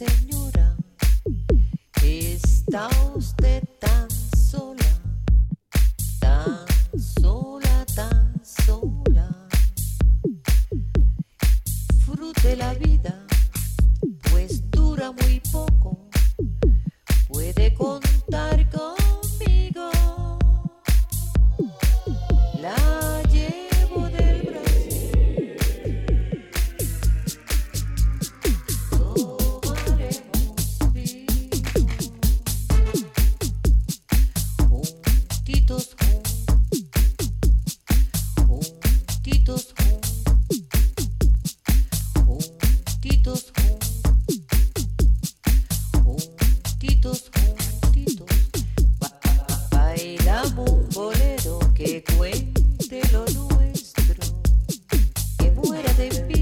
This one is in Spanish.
usted, que cuente lo nuestro, que muera de envidia